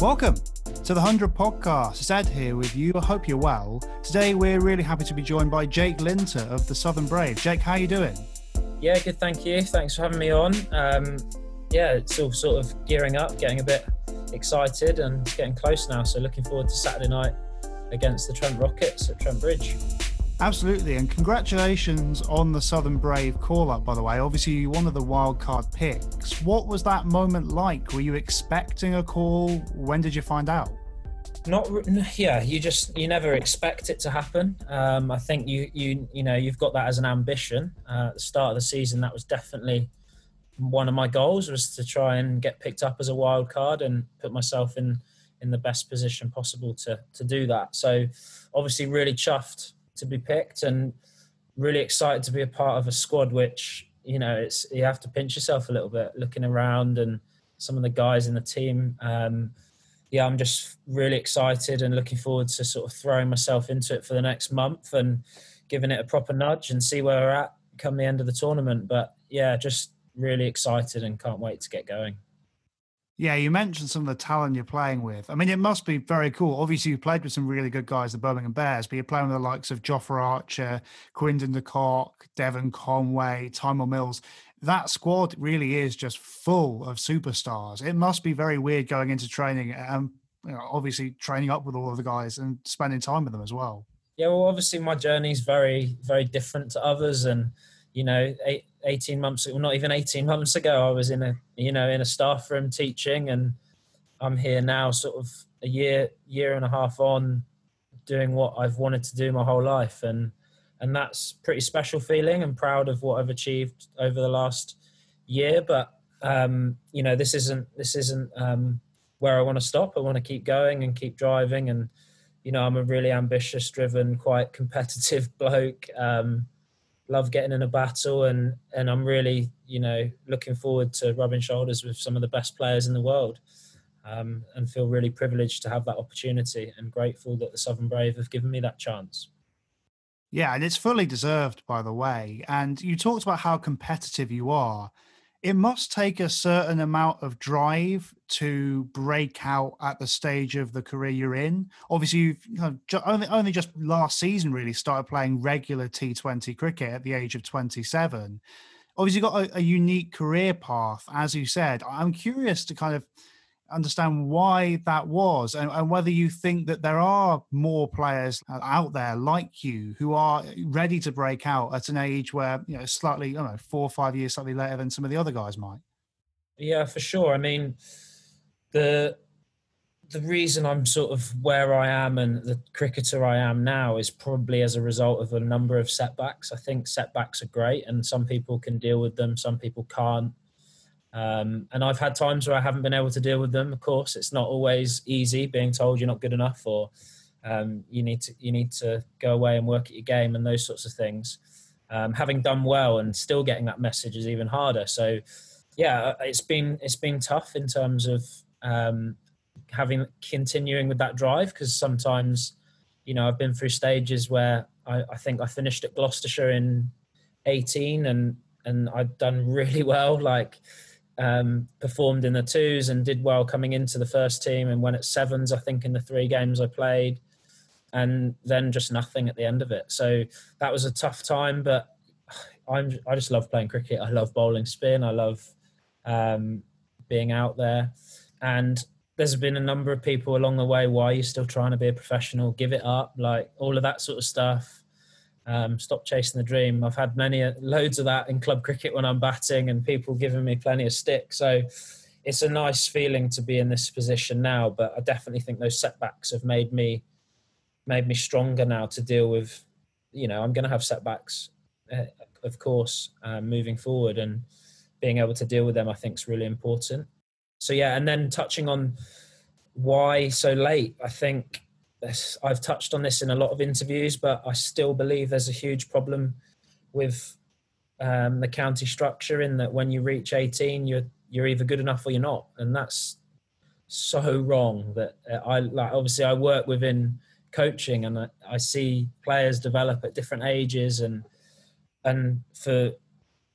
Welcome to the 100 podcast. It's Ed here with you. I hope you're well. Today we're really happy to be joined by Jake Lintott of the Southern Brave. Jake, how are you doing? Yeah, good, thank you. Thanks for having me on. Um, yeah, it's all sort of gearing up, getting a bit excited and getting close now. So looking forward to Saturday night against the Trent Rockets at Trent Bridge. Absolutely, and congratulations on the Southern Brave call up, by the way. Obviously, one of the wildcard picks. What was that moment like? Were you expecting a call? When did you find out? Not, yeah, you just you never expect it to happen. Um, I think you you you know you've got that as an ambition. Uh, at the start of the season, that was definitely one of my goals was to try and get picked up as a wild card and put myself in in the best position possible to to do that. So, obviously, really chuffed to be picked and really excited to be a part of a squad which you know it's you have to pinch yourself a little bit looking around and some of the guys in the team. Um, yeah i'm just really excited and looking forward to sort of throwing myself into it for the next month and giving it a proper nudge and see where we're at come the end of the tournament. But yeah just really excited and can't wait to get going yeah, you mentioned some of the talent you're playing with. I mean, it must be very cool. Obviously, you played with some really good guys, the Birmingham Bears, but you're playing with the likes of Jofra Archer, Quinton de Kock, Devon Conway, Tymal Mills. That squad really is just full of superstars. It must be very weird going into training and you know, obviously training up with all of the guys and spending time with them as well. Yeah, well, obviously my journey is very, very different to others, and you know, eight, 18 months, well, not even 18 months ago, I was in a, you know, in a staff room teaching and I'm here now sort of a year, year and a half on doing what I've wanted to do my whole life. And, and that's pretty special feeling and proud of what I've achieved over the last year. But, um, you know, this isn't, this isn't, um, where I want to stop. I want to keep going and keep driving. And, you know, I'm a really ambitious, driven, quite competitive bloke. Um, love getting in a battle and and I'm really you know looking forward to rubbing shoulders with some of the best players in the world um, and feel really privileged to have that opportunity and grateful that the Southern Brave have given me that chance. Yeah, and it's fully deserved, by the way. And you talked about how competitive you are it must take a certain amount of drive to break out at the stage of the career you're in. Obviously, you've only only just last season really started playing regular T20 cricket at the age of 27. Obviously, got a, a unique career path, as you said. I'm curious to kind of understand why that was and, and, whether you think that there are more players out there like you who are ready to break out at an age where you know slightly I don't know four or five years slightly later than some of the other guys might yeah for sure i mean the the reason i'm sort of where i am and the cricketer i am now is probably as a result of a number of setbacks i think setbacks are great and some people can deal with them some people can't um, and I've had times where I haven't been able to deal with them. Of course, it's not always easy being told you're not good enough or um, you need to you need to go away and work at your game and those sorts of things. Um, having done well and still getting that message is even harder. So, yeah, uh, it's been it's been tough in terms of um, having continuing with that drive because sometimes, you know, I've been through stages where I, I think I finished at Gloucestershire in 18 and and I'd done really well, like um, performed in the twos and did well coming into the first team and went at sevens, I think, in the three games I played, and then just nothing at the end of it. So that was a tough time, but I'm I just love playing cricket. I love bowling spin. I love um, being out there, and there's been a number of people along the way. Why are you still trying to be a professional? Give it up, like all of that sort of stuff. Um, stop chasing the dream. I've had many uh, loads of that in club cricket when I'm batting, and people giving me plenty of stick. So it's a nice feeling to be in this position now. But I definitely think those setbacks have made me made me stronger now to deal with. You know, I'm going to have setbacks, uh, of course, uh, moving forward, and being able to deal with them, I think, is really important. So yeah, and then touching on why so late, I think I've touched on this in a lot of interviews, but I still believe there's a huge problem with um, the county structure in that when you reach 18, you're you're either good enough or you're not, and that's so wrong. That uh, I like obviously I work within coaching and I, I see players develop at different ages and and for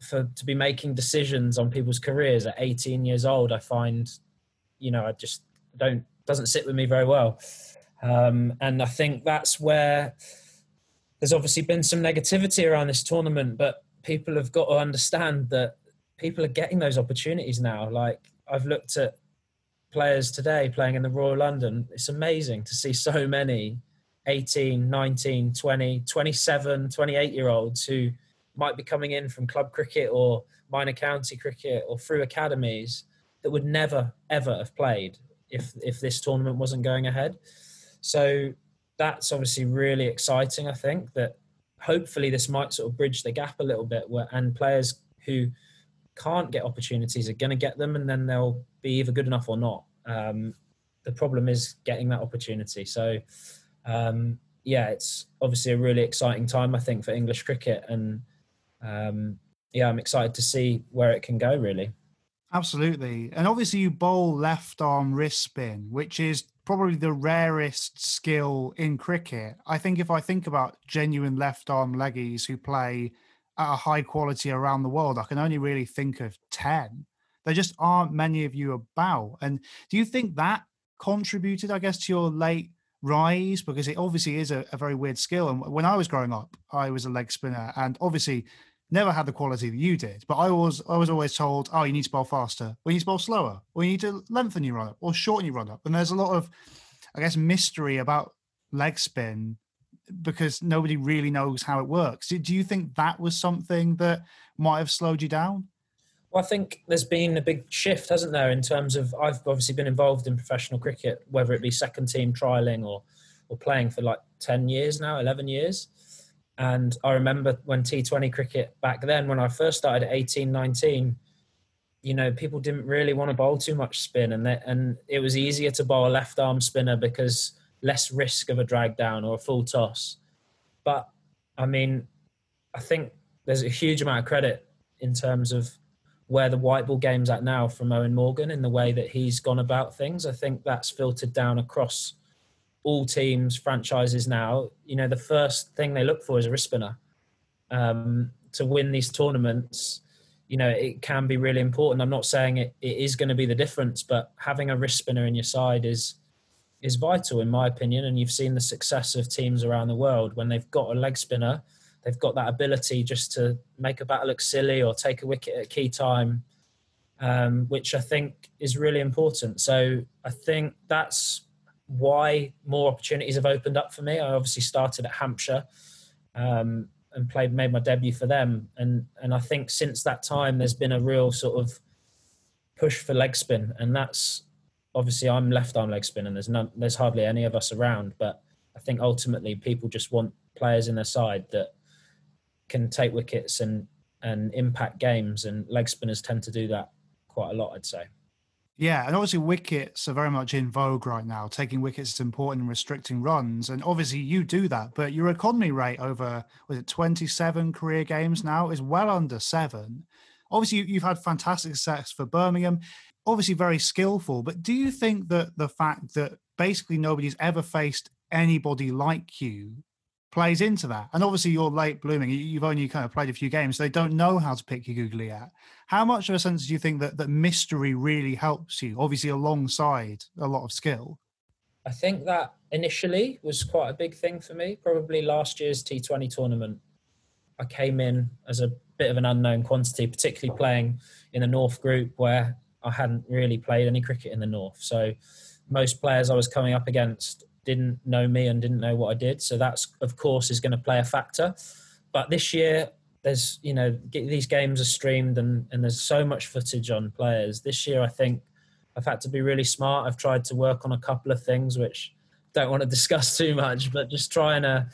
for to be making decisions on people's careers at 18 years old, I find you know I just don't doesn't sit with me very well. Um, and I think that's where there's obviously been some negativity around this tournament, but people have got to understand that people are getting those opportunities now. Like I've looked at players today playing in the Royal London. It's amazing to see so many 18, 19, 20, 27, 28 year olds who might be coming in from club cricket or minor county cricket or through academies that would never ever have played if if this tournament wasn't going ahead. So that's obviously really exciting. I think that hopefully this might sort of bridge the gap a little bit, where and players who can't get opportunities are going to get them, and then they'll be either good enough or not. Um, the problem is getting that opportunity. So um, yeah, it's obviously a really exciting time I think for English cricket, and um, yeah, I'm excited to see where it can go. Really. Absolutely. And obviously, you bowl left arm wrist spin, which is probably the rarest skill in cricket. I think if I think about genuine left arm leggies who play at a high quality around the world, I can only really think of 10. There just aren't many of you about. And do you think that contributed, I guess, to your late rise? Because it obviously is a, a very weird skill. And when I was growing up, I was a leg spinner. And obviously, never had the quality that you did. But I was I was always told, oh, you need to bowl faster, or you need to bowl slower, or you need to lengthen your run up, or shorten your run up. And there's a lot of, I guess, mystery about leg spin because nobody really knows how it works. Do you think that was something that might have slowed you down? Well, I think there's been a big shift, hasn't there, in terms of I've obviously been involved in professional cricket, whether it be second team trialing or or playing for like 10 years now, 11 years. And I remember when T20 cricket back then, when I first started at 18, 19, you know, people didn't really want to bowl too much spin, and they, and it was easier to bowl a left arm spinner because less risk of a drag down or a full toss. But I mean, I think there's a huge amount of credit in terms of where the white ball game's at now from Eoin Morgan in the way that he's gone about things. I think that's filtered down across all teams, franchises now, you know, the first thing they look for is a wrist spinner. Um, to win these tournaments, you know, it can be really important. I'm not saying it, it is going to be the difference, but having a wrist spinner in your side is is vital in my opinion. And you've seen the success of teams around the world when they've got a leg spinner, they've got that ability just to make a batter look silly or take a wicket at key time, um, which I think is really important. So I think that's why more opportunities have opened up for me. I obviously started at Hampshire um, and played, made my debut for them, and and I think since that time there's been a real sort of push for leg spin, and that's obviously I'm left arm leg spin, and there's none, there's hardly any of us around, but I think ultimately people just want players in their side that can take wickets and and impact games, and leg spinners tend to do that quite a lot, I'd say. Yeah, and obviously wickets are very much in vogue right now. Taking wickets is important in restricting runs, and obviously you do that. But your economy rate over was it twenty seven career games now is well under seven. Obviously, you've had fantastic success for Birmingham. Obviously, very skillful. But do you think that the fact that basically nobody's ever faced anybody like you plays into that. And obviously, you're late blooming. You've only kind of played a few games. So they don't know how to pick you googly at. How much of a sense do you think that that mystery really helps you? Obviously, alongside a lot of skill. I think that initially was quite a big thing for me. Probably last year's T20 tournament, I came in as a bit of an unknown quantity, particularly playing in the North group where I hadn't really played any cricket in the North. So most players I was coming up against didn't know me and didn't know what I did. So that's of course is going to play a factor. But this year, there's you know these games are streamed and and there's so much footage on players. This year, I think I've had to be really smart. I've tried to work on a couple of things which don't want to discuss too much, but just trying to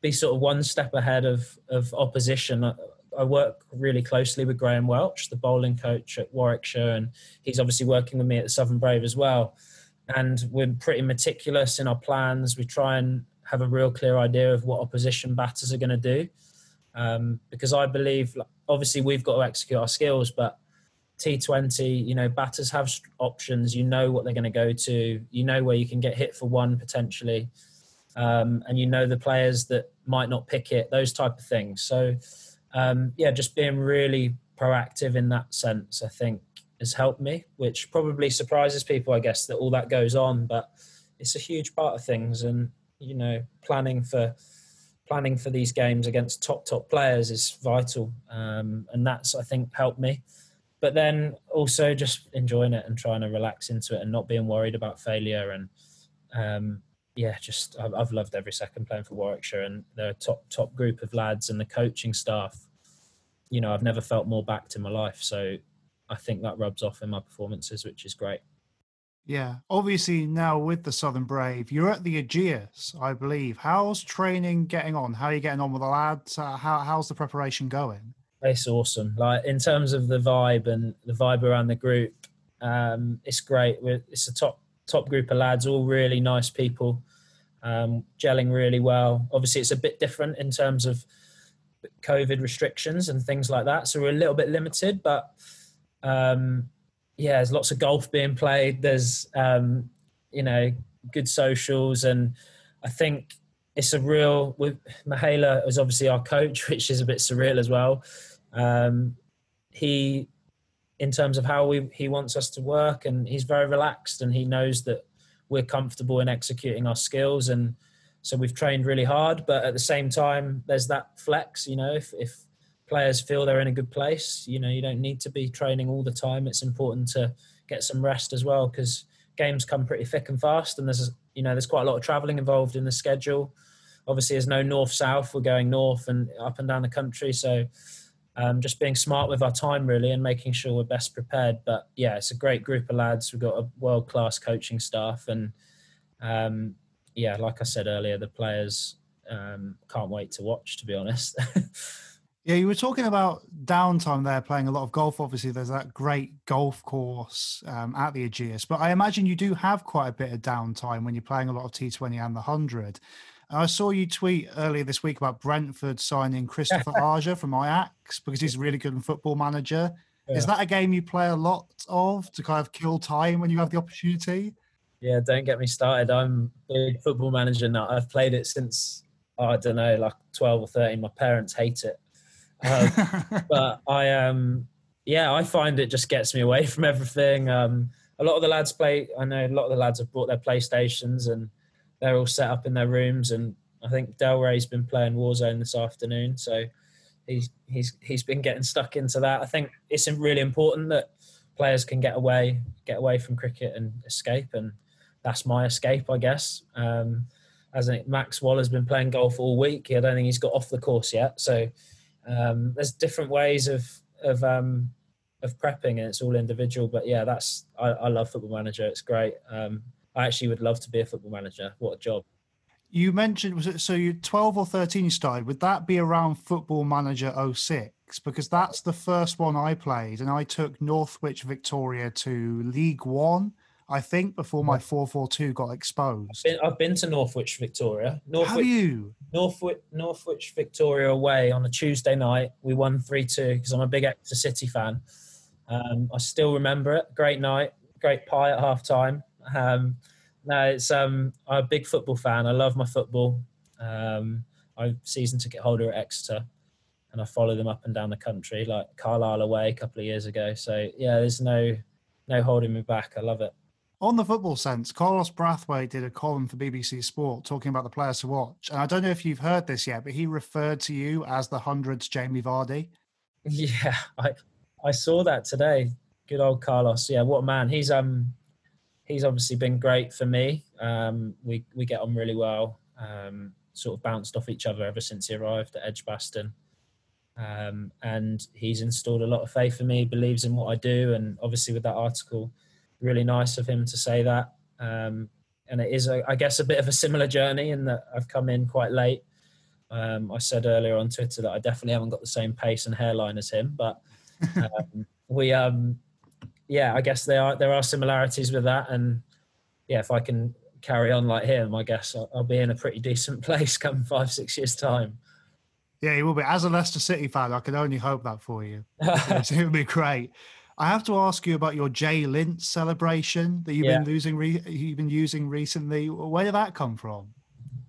be sort of one step ahead of of opposition. I work really closely with Graeme Welch, the bowling coach at Warwickshire, and he's obviously working with me at the Southern Brave as well and we're pretty meticulous in our plans. We try and have a real clear idea of what opposition batters are going to do, um, because I believe obviously we've got to execute our skills, but T20, you know, batters have options. You know what they're going to go to. You know where you can get hit for one potentially, um, and you know the players that might not pick it. Those type of things. So, um, yeah, just being really proactive in that sense, I think has helped me, which probably surprises people, I guess, that all that goes on. But it's a huge part of things, and you know, planning for planning for these games against top top players is vital, um, and that's I think helped me. But then also just enjoying it and trying to relax into it and not being worried about failure and um, yeah, just I've, I've loved every second playing for Warwickshire and they're a top top group of lads and the coaching staff. You know, I've never felt more backed in my life, so I think that rubs off in my performances, which is great. Yeah, obviously now with the Southern Brave, you're at the Ageas, I believe. How's training getting on? How are you getting on with the lads? Uh, how how's the preparation going? It's awesome. Like in terms of the vibe and the vibe around the group, um, it's great. It's a top top group of lads, all really nice people, um, gelling really well. Obviously, it's a bit different in terms of COVID restrictions and things like that, so we're a little bit limited, but um, yeah, there's lots of golf being played. There's um, you know good socials, and I think it's a real. With Mahela is obviously our coach, which is a bit surreal as well. Um, he, in terms of how we, he wants us to work, and he's very relaxed, and he knows that we're comfortable in executing our skills, and so we've trained really hard. But at the same time, there's that flex. You know, if if players feel they're in a good place. You know, you don't need to be training all the time. It's important to get some rest as well because games come pretty thick and fast, and there's you know there's quite a lot of travelling involved in the schedule. Obviously, there's no north south. We're going north and up and down the country, so um, just being smart with our time really and making sure we're best prepared. But yeah, it's a great group of lads. We've got a world class coaching staff, and um, yeah, like I said earlier, the players um, can't wait to watch. To be honest. Yeah, you were talking about downtime there, playing a lot of golf. Obviously, there's that great golf course um, at the Ageas, but I imagine you do have quite a bit of downtime when you're playing a lot of T20 and the 100. And I saw you tweet earlier this week about Brentford signing Kristoffer Ajer from Ajax because he's a really good football manager. Yeah. Is that a game you play a lot of to kind of kill time when you have the opportunity? Yeah, don't get me started. I'm a big football manager now. I've played it since, I don't know, like 12 or 13. My parents hate it um, but I um yeah, I find it just gets me away from everything. Um, a lot of the lads play. I know a lot of the lads have brought their PlayStations and they're all set up in their rooms. And I think Delray's been playing Warzone this afternoon, so he's he's he's been getting stuck into that. I think it's really important that players can get away get away from cricket and escape, and that's my escape, I guess. Um, as Max Waller's been playing golf all week, I don't think he's got off the course yet, so um, there's different ways of of um, of prepping, and it's all individual. But yeah, that's I, I love Football Manager. It's great. Um, I actually would love to be a football manager. What a job! You mentioned was it so you 12 or 13 you started? Would that be around Football Manager 06? Because that's the first one I played, and I took Northwich Victoria to League One I think, before my 442 got exposed. I've been, I've been to Northwich, Victoria. Northwich, Have you? Northwich, Northwich, Victoria away on a Tuesday night. We won 3 2 because I'm a big Exeter City fan. Um, I still remember it. Great night, great pie at half time. Um, no, it's um, I'm a big football fan. I love my football. Um, I'm season ticket holder at Exeter, and I follow them up and down the country, like Carlisle away a couple of years ago. So yeah, there's no no holding me back. I love it. On the football sense, Carlos Brathwaite did a column for BBC Sport talking about the players to watch. And I don't know if you've heard this yet, but he referred to you as the hundreds Jamie Vardy. Yeah, I I saw that today. Good old Carlos. Yeah, what a man. He's um he's obviously been great for me. Um we we get on really well. Um sort of bounced off each other ever since he arrived at Edgbaston. Um, and he's installed a lot of faith in me, believes in what I do, and obviously with that article, really nice of him to say that. Um, and it is, a, I guess, a bit of a similar journey in that I've come in quite late. Um, I said earlier on Twitter that I definitely haven't got the same pace and hairline as him, but um, we, um, yeah, I guess there are there are similarities with that, and yeah, if I can carry on like him, I guess I'll, I'll be in a pretty decent place come five six years time. Yeah, he will be. As a Leicester City fan, I can only hope that for you. it would be great. I have to ask you about your Jay Lint celebration that you've yeah. been using. Re- you've been using recently. Where did that come from?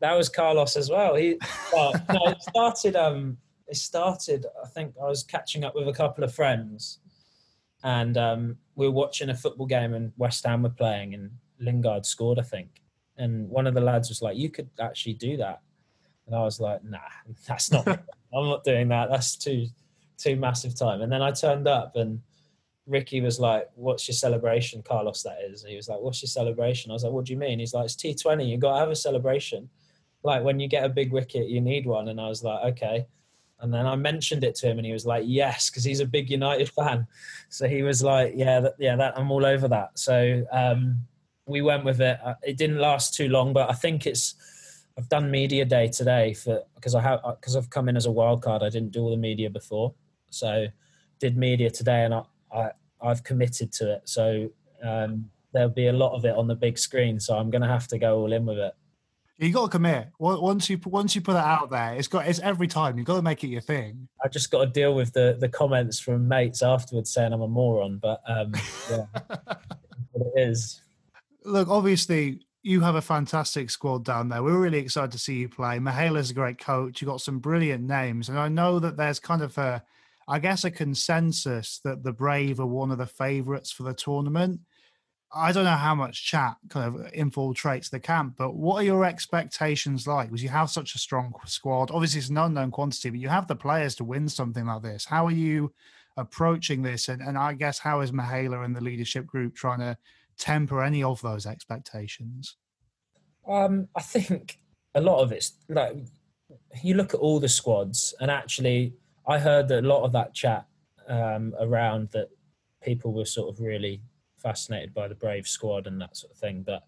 That was Carlos as well. He well, no, it started. Um, it started. I think I was catching up with a couple of friends, and um, we were watching a football game, and West Ham were playing, and Lingard scored, I think. And one of the lads was like, "You could actually do that," and I was like, "Nah, that's not. I'm not doing that. That's too too massive time." And then I turned up, and Ricky was like, "What's your celebration, Carlos?" That is. he was like, "What's your celebration?" I was like, "What do you mean?" He's like, "It's T20. You got to have a celebration. Like when you get a big wicket, you need one." And I was like, "Okay." And then I mentioned it to him, and he was like, "Yes," because he's a big United fan. So he was like, "Yeah, that, yeah, that I'm all over that." So um, we went with it. Uh, it didn't last too long, but I think it's. I've done media day today for because I have because I've come in as a wild card. I didn't do all the media before, so did media today, and I, I I've committed to it. So um, there'll be a lot of it on the big screen. So I'm going to have to go all in with it. You got to commit. Once you once you put it out there, it's got it's every time. You got to make it your thing. I just got to deal with the the comments from mates afterwards saying I'm a moron. But um, yeah, it is. Look, obviously, you have a fantastic squad down there. We're really excited to see you play. Mahela's a great coach. You've got some brilliant names, and I know that there's kind of a I guess, a consensus that the Brave are one of the favourites for the tournament. I don't know how much chat kind of infiltrates the camp, but what are your expectations like? Because you have such a strong squad. Obviously, it's an unknown quantity, but you have the players to win something like this. How are you approaching this? And, and I guess how is Mahela and the leadership group trying to temper any of those expectations? Um, I think a lot of it's like you look at all the squads, and actually, I heard a lot of that chat um, around that people were sort of really fascinated by the Brave squad and that sort of thing. But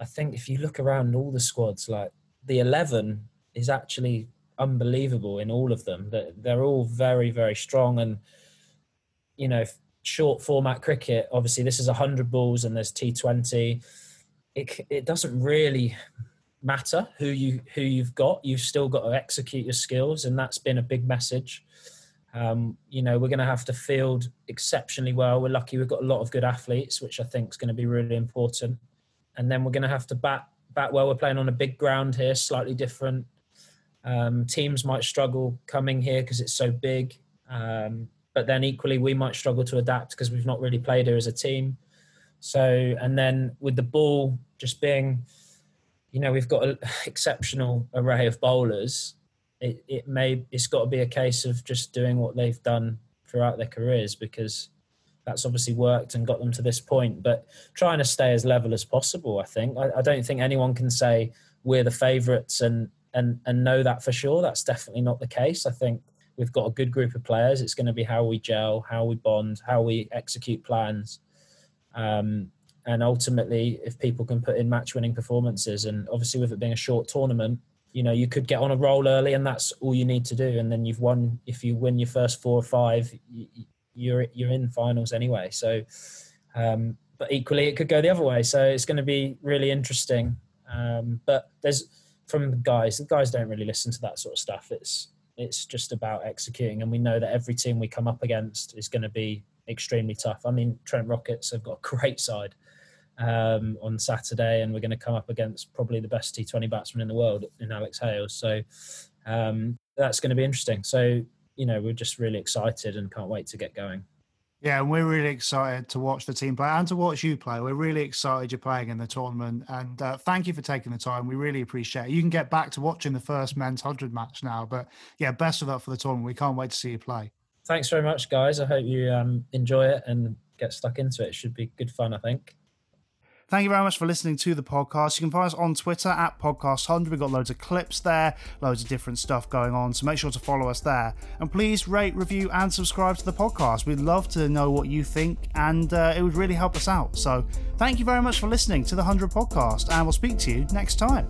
I think if you look around all the squads, like the 11 is actually unbelievable in all of them. That they're all very, very strong and, you know, short format cricket. Obviously, this is 100 balls and there's T20. It, it doesn't really matter who you who you've got. You've still got to execute your skills, and that's been a big message. Um, you know, we're going to have to field exceptionally well. We're lucky we've got a lot of good athletes, which I think is going to be really important. And then we're going to have to bat bat well. We're playing on a big ground here, slightly different. Um, teams might struggle coming here because it's so big, um, but then equally we might struggle to adapt because we've not really played here as a team. So, and then with the ball just being you know we've got an exceptional array of bowlers. It, it may it's got to be a case of just doing what they've done throughout their careers because that's obviously worked and got them to this point. But trying to stay as level as possible, I think. I, I don't think anyone can say we're the favourites and and and know that for sure. That's definitely not the case. I think we've got a good group of players. It's going to be how we gel, how we bond, how we execute plans. Um, and ultimately if people can put in match winning performances and obviously with it being a short tournament you know you could get on a roll early and that's all you need to do and then you've won if you win your first four or five you're you're in finals anyway. So um, but equally it could go the other way. So it's going to be really interesting. Um, but there's from the guys the guys don't really listen to that sort of stuff. It's it's just about executing and we know that every team we come up against is going to be extremely tough. I mean trent rockets have got a great side um, on Saturday, and we're going to come up against probably the best T20 batsman in the world in Alex Hales. So um, that's going to be interesting. So you know, we're just really excited and can't wait to get going. Yeah, and we're really excited to watch the team play and to watch you play. We're really excited you're playing in the tournament, and uh, thank you for taking the time. We really appreciate it. You can get back to watching the first men's hundred match now, but yeah, best of luck for the tournament. We can't wait to see you play. Thanks very much, guys. I hope you um, enjoy it and get stuck into it. It should be good fun, I think. Thank you very much for listening to the podcast. You can find us on Twitter at Podcast100. We've got loads of clips there, loads of different stuff going on. So make sure to follow us there. And please rate, review, and subscribe to the podcast. We'd love to know what you think, and uh, it would really help us out. So thank you very much for listening to the 100 podcast, and we'll speak to you next time.